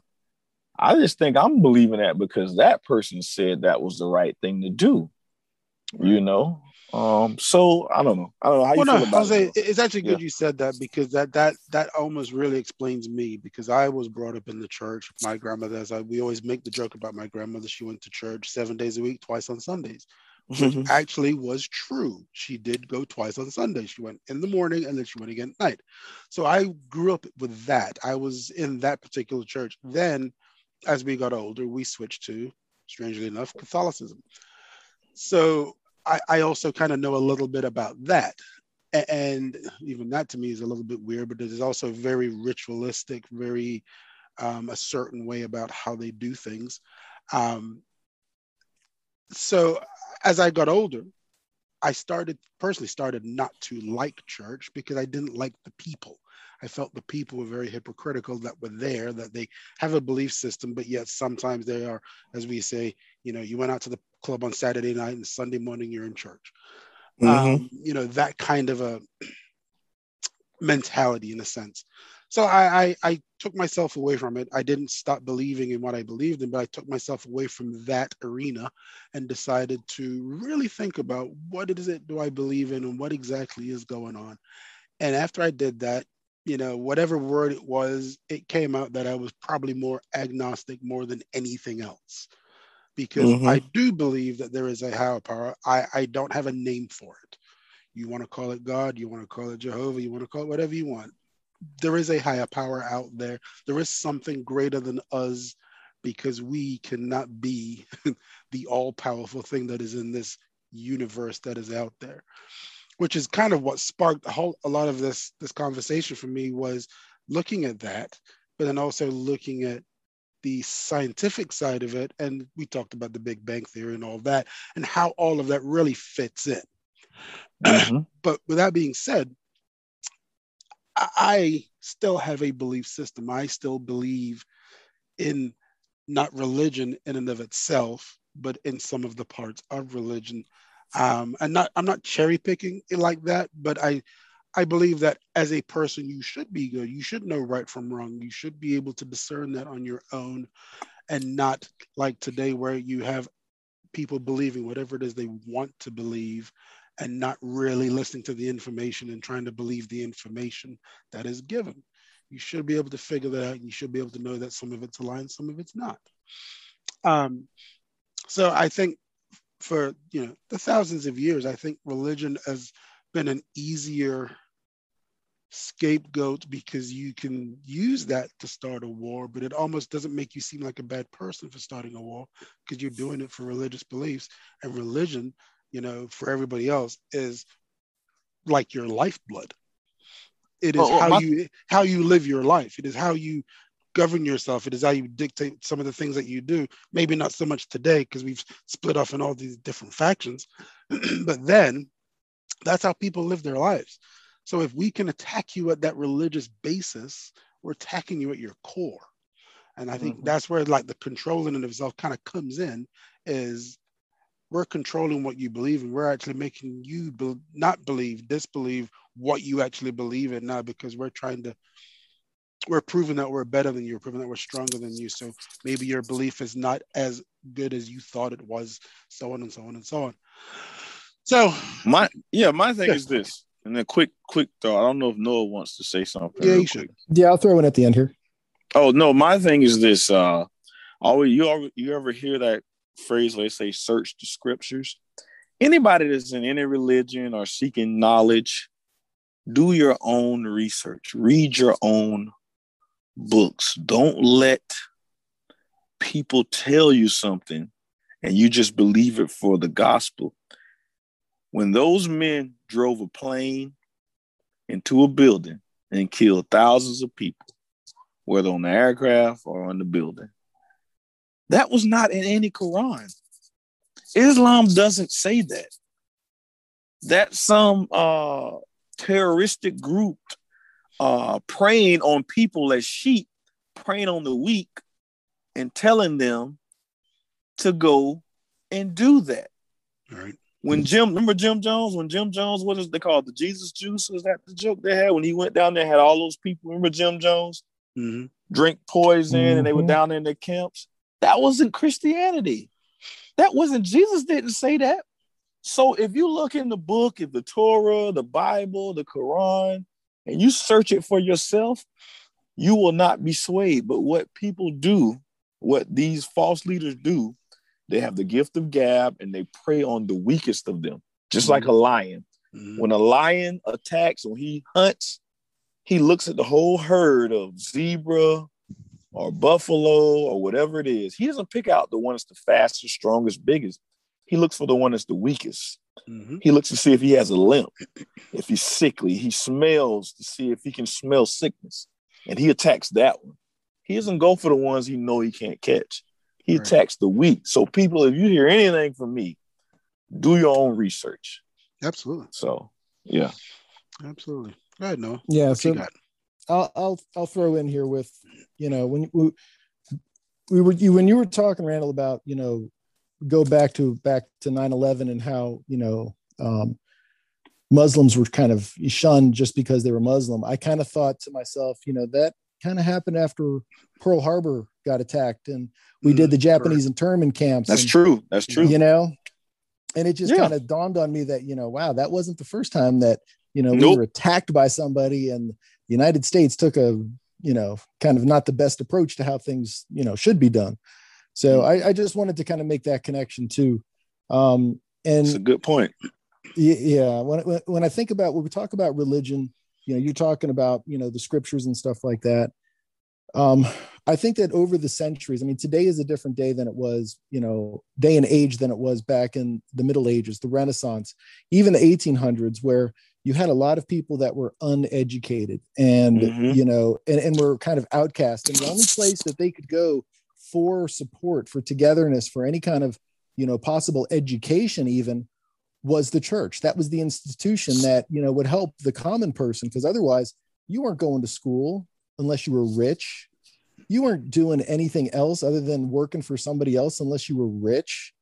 I just think I'm believing that because that person said that was the right thing to do. You know? Um, so I don't know. I don't know how you feel no, about it. it's actually good Yeah. you said that because that that that almost really explains me because I was brought up in the church. My grandmother, as I, we always make the joke about my grandmother, she went to church seven days a week, twice on Sundays, which actually was true. She did go twice on Sunday. She went in the morning and then she went again at night. So I grew up with that. I was in that particular church. Then, as we got older, we switched to, strangely enough, Catholicism. So I, I also kind of know a little bit about that. And even that to me is a little bit weird, but it is also very ritualistic, very um, a certain way about how they do things. Um, so as I got older, I started personally started not to like church because I didn't like the people. I felt the people were very hypocritical that were there, that they have a belief system, but yet sometimes they are, as we say, you know, you went out to the club on Saturday night and Sunday morning you're in church. Mhm. Um, you know, that kind of a mentality in a sense. So I, I I took myself away from it. I didn't stop believing in what I believed in, but I took myself away from that arena and decided to really think about what is it do I believe in and what exactly is going on. And after I did that, you know, whatever word it was, it came out that I was probably more agnostic more than anything else. Because Mhm. I do believe that there is a higher power. I, I don't have a name for it. You want to call it God, you want to call it Jehovah, you want to call it whatever you want. There is a higher power out there. There is something greater than us because we cannot be the all powerful thing that is in this universe that is out there which is kind of what sparked a whole a lot of this this conversation for me was looking at that but then also looking at the scientific side of it and we talked about the big bang theory and all that and how all of that really fits in Mhm. but with that being said I- still have a belief system. I still believe in not religion in and of itself but in some of the parts of religion. Um and not i'm not cherry picking it like that but i i believe that as a person you should be good. You should know right from wrong. You should be able to discern that on your own and not like today where you have people believing whatever it is they want to believe and not really listening to the information and trying to believe the information that is given you should be able to figure that out and you should be able to know that some of it's aligned some of it's not um, so i think for you know the thousands of years i think religion has been an easier scapegoat because you can use that to start a war, but it almost doesn't make you seem like a bad person for starting a war because you're doing it for religious beliefs. And religion, you know, for everybody else is like your lifeblood. It is oh, how my- you how you live your life. It is how you govern yourself. It is how you dictate some of the things that you do. Maybe not so much today because we've split off in all these different factions, but then that's how people live their lives. So if we can attack you at that religious basis, we're attacking you at your core. And I think mm-hmm. that's where like the controlling of itself kind of comes in is we're controlling what you believe and we're actually making you be- not believe, disbelieve what you actually believe in now because we're trying to we're proving that we're better than you, we're proving that we're stronger than you. So maybe your belief is not as good as you thought it was, so on and so on and so on. So my yeah, my thing yeah. is this. And then quick, quick thought. I don't know if Noah wants to say something. Yeah, you should. Yeah, I'll throw one at the end here. Oh no, my thing is this. Uh, always you ever you ever hear that phrase where they say search the scriptures? Anybody that's in any religion or seeking knowledge, do your own research. Read your own books. Don't let people tell you something and you just believe it for the gospel. When those men drove a plane into a building and killed thousands of people, whether on the aircraft or on the building, that was not in any Quran. Islam doesn't say that. That's some uh, terroristic group uh, preying on people as sheep, preying on the weak, and telling them to go and do that. Right when Jim, remember Jim Jones? When Jim Jones, what is they called? The Jesus juice? Was that the joke they had when he went down there? Had all those people. Remember Jim Jones? Mm-hmm. Drink poison, mm-hmm. and they were down there in their camps. That wasn't Christianity. That wasn't Jesus. Didn't say that. So if you look in the book, if the Torah, the Bible, the Quran, and you search it for yourself, you will not be swayed. But what people do, what these false leaders do, they have the gift of gab and they prey on the weakest of them, just mm-hmm. like a lion. Mm-hmm. When a lion attacks, when he hunts, he looks at the whole herd of zebra or buffalo or whatever it is. He doesn't pick out the one that's the fastest, strongest, biggest. He looks for the one that's the weakest. Mm-hmm. He looks to see if he has a limp, if he's sickly. He smells to see if he can smell sickness, and he attacks that one. He doesn't go for the ones he know he can't catch. He right. attacks the weak. So people, if you hear anything from me, do your own research. Absolutely. So yeah. Absolutely. I know. Yeah. What so I'll I'll I'll throw in here with you know when we we were you when you were talking Randall about you know go back to back to 9-11 and how you know um, Muslims were kind of shunned just because they were Muslim. I kind of thought to myself, you know, that kind of happened after Pearl Harbor got attacked and we mm, did the Japanese internment camps. That's and, true. That's true. You know, and it just yeah. kind of dawned on me that, you know, wow, that wasn't the first time that, you know, nope. we were attacked by somebody and the United States took a, you know, kind of not the best approach to how things, you know, should be done. So mm. I, I, just wanted to kind of make that connection too. Um, and it's a good point. Yeah. When, when I think about when we talk about religion, you know, you're talking about, you know, the scriptures and stuff like that. Um, I think that over the centuries, I mean, today is a different day than it was, you know, day and age than it was back in the Middle Ages, the Renaissance, even the 1800s, where you had a lot of people that were uneducated and, mm-hmm. you know, and, and were kind of outcast. And the only place that they could go for support, for togetherness, for any kind of, you know, possible education, even was the church. That was the institution that, you know, would help the common person because otherwise you weren't going to school unless you were rich. You weren't doing anything else other than working for somebody else unless you were rich,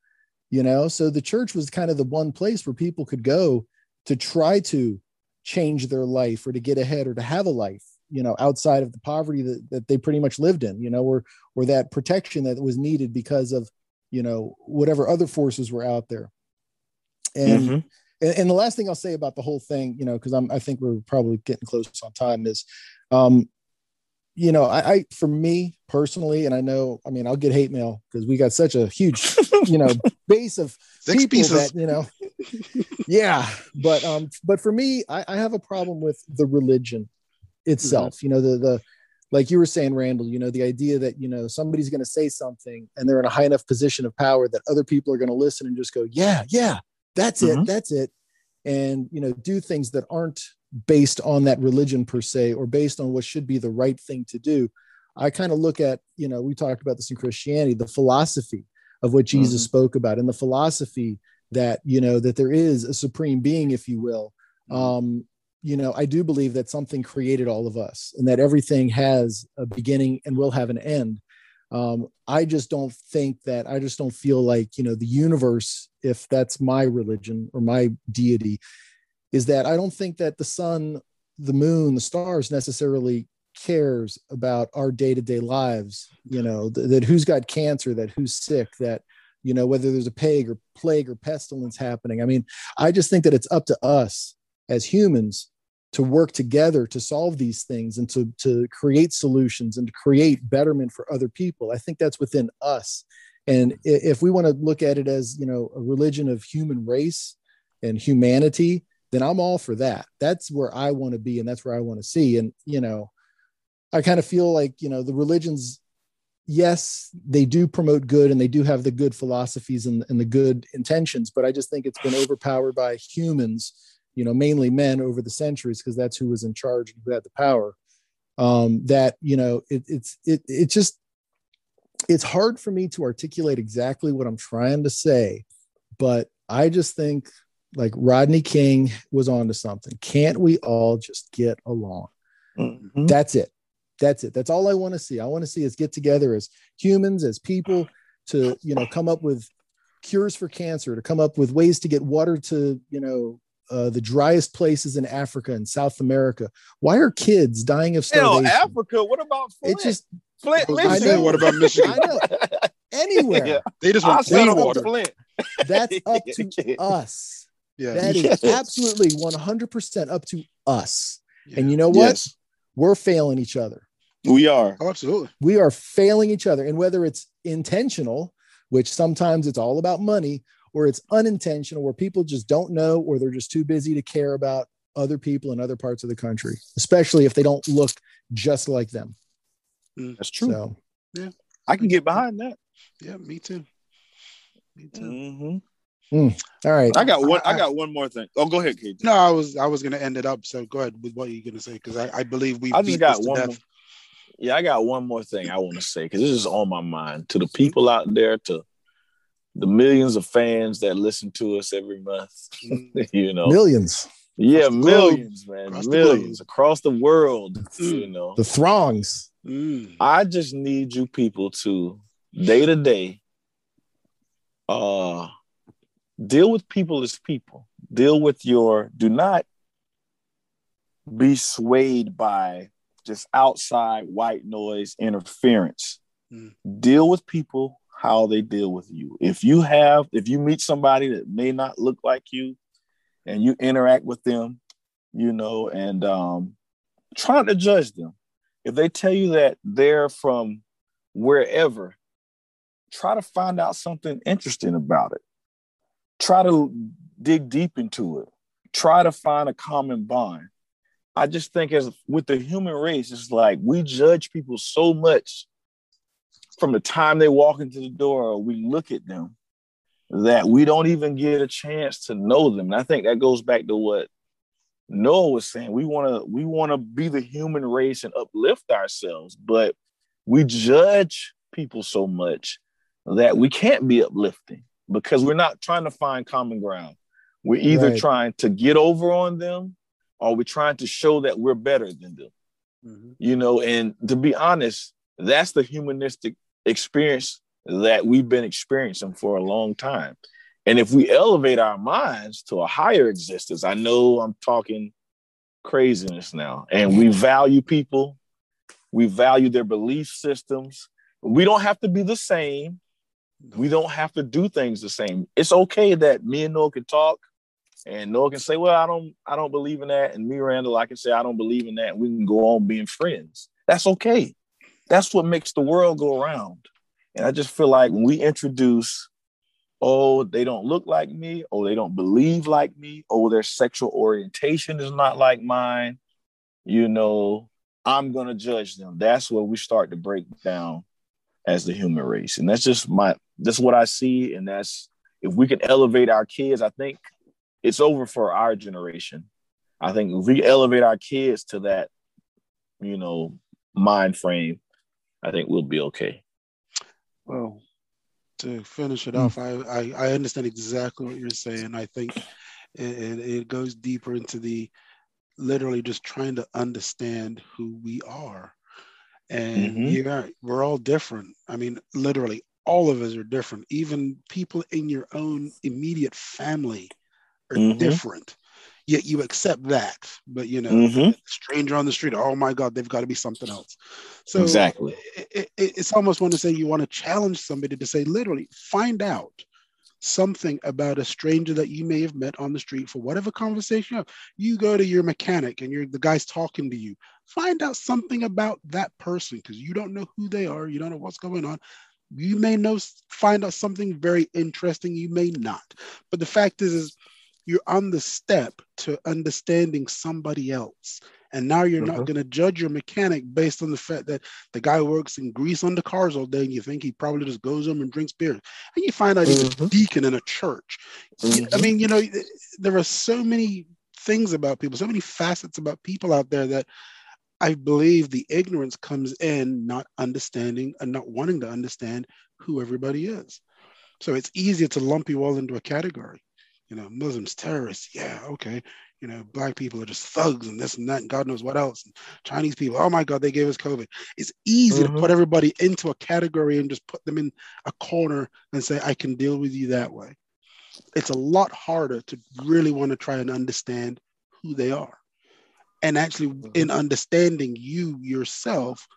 you know? So the church was kind of the one place where people could go to try to change their life or to get ahead or to have a life, you know, outside of the poverty that, that they pretty much lived in, you know, or or that protection that was needed because of, you know, whatever other forces were out there. And mm-hmm. and, and the last thing I'll say about the whole thing, you know, because I'm I think we're probably getting close on time is um, you know, I, I, for me personally, and I know, I mean, I'll get hate mail because we got such a huge, you know, base of Six people pieces. that you know, yeah, but um, but for me, I, I have a problem with the religion itself. Mm-hmm. You know, the the like you were saying, Randall. You know, the idea that you know somebody's going to say something and they're in a high enough position of power that other people are going to listen and just go, yeah, yeah, that's mm-hmm. it, that's it, and you know, do things that aren't based on that religion per se or based on what should be the right thing to do. I kind of look at, you know, we talked about this in Christianity, the philosophy of what Jesus mm-hmm. spoke about and the philosophy that, you know, that there is a supreme being, if you will. Mm-hmm. Um, you know, I do believe that something created all of us and that everything has a beginning and will have an end. Um, I just don't think that, I just don't feel like, you know, the universe, if that's my religion or my deity, is that I don't think that the sun, the moon, the stars necessarily cares about our day-to-day lives you know th- that who's got cancer that who's sick that you know whether there's a plague or plague or pestilence happening. I mean i just think that it's up to us as humans to work together to solve these things and to to create solutions and to create betterment for other people. I think that's within us. And if we want to look at it as you know a religion of human race and humanity then i'm all for that. That's where i want to be and that's where i want to see. And you know I kind of feel like, you know, the religions, yes, they do promote good and they do have the good philosophies and, and the good intentions, but I just think it's been overpowered by humans, you know, mainly men over the centuries, because that's who was in charge and who had the power. Um, that, you know, it, it's, it, it just, it's hard for me to articulate exactly what I'm trying to say, but I just think like Rodney King was onto something. Can't we all just get along? Mm-hmm. That's it. That's it. That's all I want to see. I want to see us get together as humans, as people, to you know come up with cures for cancer, to come up with ways to get water to you know uh, the driest places in Africa and South America. Why are kids dying of starvation? Hell, Africa. What about Flint? It's just Flint, Michigan. What about Michigan? I know. Anywhere. Yeah. They just want clean water. Flint. That's up to us. Yeah. That is absolutely 100% up to us. Yeah. And you know what? Yes we're failing each other. We are. Oh, absolutely. We are failing each other. And whether it's intentional, which sometimes it's all about money, or it's unintentional, where people just don't know, or they're just too busy to care about other people in other parts of the country, especially if they don't look just like them. Mm, that's true. So, yeah. I can get behind that. Yeah, me too. Me too. Mm-hmm. Mm, all right. I got one. I, I, got one more thing. Oh, go ahead, KT. No, I was I was going to end it up. So go ahead with what you're going to say because I, I believe we. I just got one. More, yeah, I got one more thing I want to say because this is on my mind to the people out there, to the millions of fans that listen to us every month. Mm. you know, millions. Yeah, millions, man, across millions the across the world. Mm. You know, the throngs. Mm. I just need you people to day to day. Uh deal with people as people. Deal with your, do not be swayed by just outside white noise interference. Mm. Deal with people how they deal with you. If you have, if you meet somebody that may not look like you and you interact with them, you know, and um, trying to judge them. If they tell you that they're from wherever, try to find out something interesting about it try to dig deep into it try to find a common bond i just think as with the human race it's like we judge people so much from the time they walk into the door we look at them that we don't even get a chance to know them and i think that goes back to what noah was saying we want to we want to be the human race and uplift ourselves but we judge people so much that we can't be uplifting because we're not trying to find common ground. We're either right. trying to get over on them or we're trying to show that we're better than them. Mm-hmm. You know, and to be honest, that's the humanistic experience that we've been experiencing for a long time. And if we elevate our minds to a higher existence, I know I'm talking craziness now, and we mm-hmm. value people, we value their belief systems. We don't have to be the same, we don't have to do things the same. It's okay that me and Noah can talk and Noah can say, Well, I don't I don't believe in that. And me, Randall, I can say I don't believe in that. And we can go on being friends. That's okay. That's what makes the world go around. And I just feel like when we introduce oh, they don't look like me, oh, they don't believe like me, oh, their sexual orientation is not like mine, you know, I'm going to judge them. That's where we start to break down as the human race. And that's just my, that's what I see. And that's, if we can elevate our kids, I think it's over for our generation. I think if we elevate our kids to that, you know, mind frame, I think we'll be okay. Well, to finish it mm. off, I, I, I understand exactly what you're saying. I think it, it goes deeper into the literally just trying to understand who we are. And mm-hmm. yeah, we're all different. I mean, literally, all of us are different. Even people in your own immediate family are mm-hmm. different. Yet you accept that, but you know, mm-hmm. stranger on the street, oh my God, they've got to be something else. So exactly, it, it, it's almost want to say you want to challenge somebody to say, literally, find out something about a stranger that you may have met on the street for whatever conversation you have. You go to your mechanic and you're the guy's talking to you. Find out something about that person because you don't know who they are. You don't know what's going on. You may know find out something very interesting. You may not. But the fact is, is you're on the step to understanding somebody else. And now you're uh-huh. not going to judge your mechanic based on the fact that the guy works in grease on the cars all day and you think he probably just goes home and drinks beer. And you find out he's uh-huh. a deacon in a church. Uh-huh. I mean, you know, there are so many things about people, so many facets about people out there that I believe the ignorance comes in not understanding and not wanting to understand who everybody is. So it's easier to lump you all into a category you know, Muslims, terrorists, yeah, okay. You know, black people are just thugs and this and that, and God knows what else. And Chinese people, oh my God, they gave us COVID. It's easy mm-hmm. to put everybody into a category and just put them in a corner and say, I can deal with you that way. It's a lot harder to really want to try and understand who they are. And actually, mm-hmm. in understanding you yourself,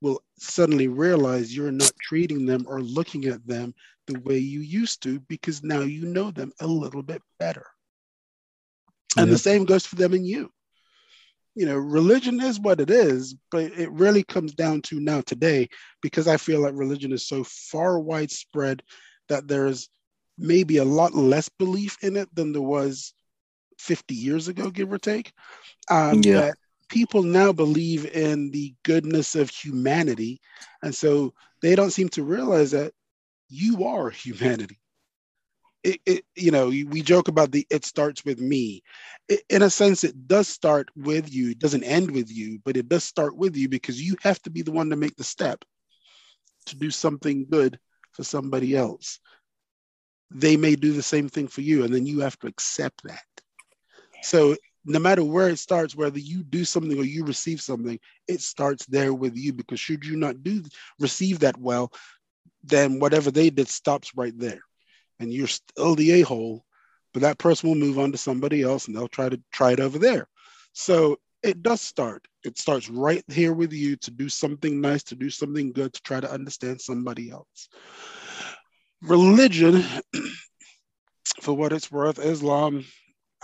will suddenly realize you're not treating them or looking at them the way you used to because now you know them a little bit better. And the same goes for them and you. You know, religion is what it is, but it really comes down to now today because I feel like religion is so far widespread that there's maybe a lot less belief in it than there was 50 years ago, give or take. Um, yeah. That people now believe in the goodness of humanity. And so they don't seem to realize that you are humanity. It, it, you know, we joke about the it starts with me. It, in a sense, it does start with you. It doesn't end with you, but it does start with you because you have to be the one to make the step to do something good for somebody else. They may do the same thing for you, and then you have to accept that. So, no matter where it starts, whether you do something or you receive something, it starts there with you because should you not do receive that well, then whatever they did stops right there. And you're still the a hole, but that person will move on to somebody else and they'll try to try it over there. So it does start. It starts right here with you to do something nice, to do something good, to try to understand somebody else. Religion, for what it's worth, Islam,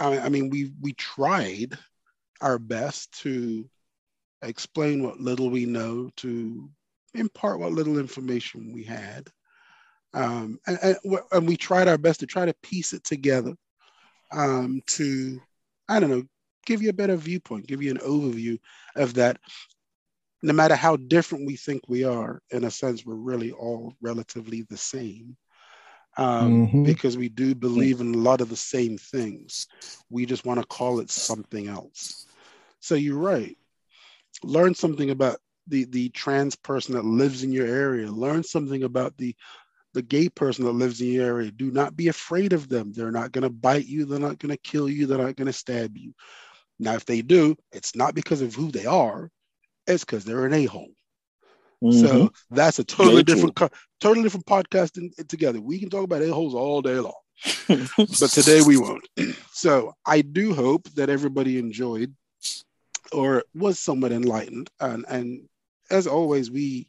I, mean, we we tried our best to explain what little we know, to impart what little information we had. Um, and, and, and, we tried our best to try to piece it together um, to, I don't know, give you a better viewpoint, give you an overview of that. No matter how different we think we are, in a sense, we're really all relatively the same. Um, mm-hmm. Because we do believe in a lot of the same things. We just want to call it something else. So you're right. Learn something about the the trans person that lives in your area. Learn something about the the gay person that lives in your area. Do not be afraid of them. They're not going to bite you. They're not going to kill you. They're not going to stab you. Now, if they do, it's not because of who they are. It's because they're an a hole. Mm-hmm. So that's a totally different, totally different podcast in, in, together. We can talk about a holes all day long, but today we won't. so I do hope that everybody enjoyed or was somewhat enlightened and, and as always, we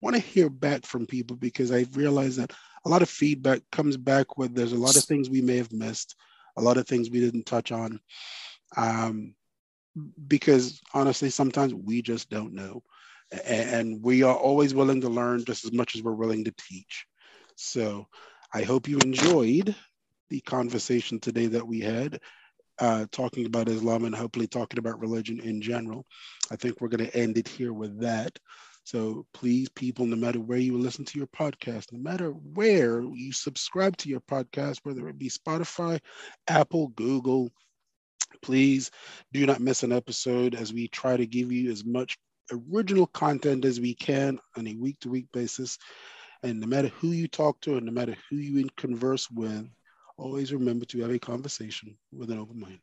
want to hear back from people because I realize that a lot of feedback comes back with there's a lot of things we may have missed, a lot of things we didn't touch on. Um, because honestly, sometimes we just don't know. And we are always willing to learn just as much as we're willing to teach. So I hope you enjoyed the conversation today that we had. Uh, talking about Islam and hopefully talking about religion in general. I think we're going to end it here with that. So please, people, no matter where you listen to your podcast, no matter where you subscribe to your podcast, whether it be Spotify, Apple, Google, please do not miss an episode as we try to give you as much original content as we can on a week to week basis. And no matter who you talk to and no matter who you converse with, always remember to have a conversation with an open mind.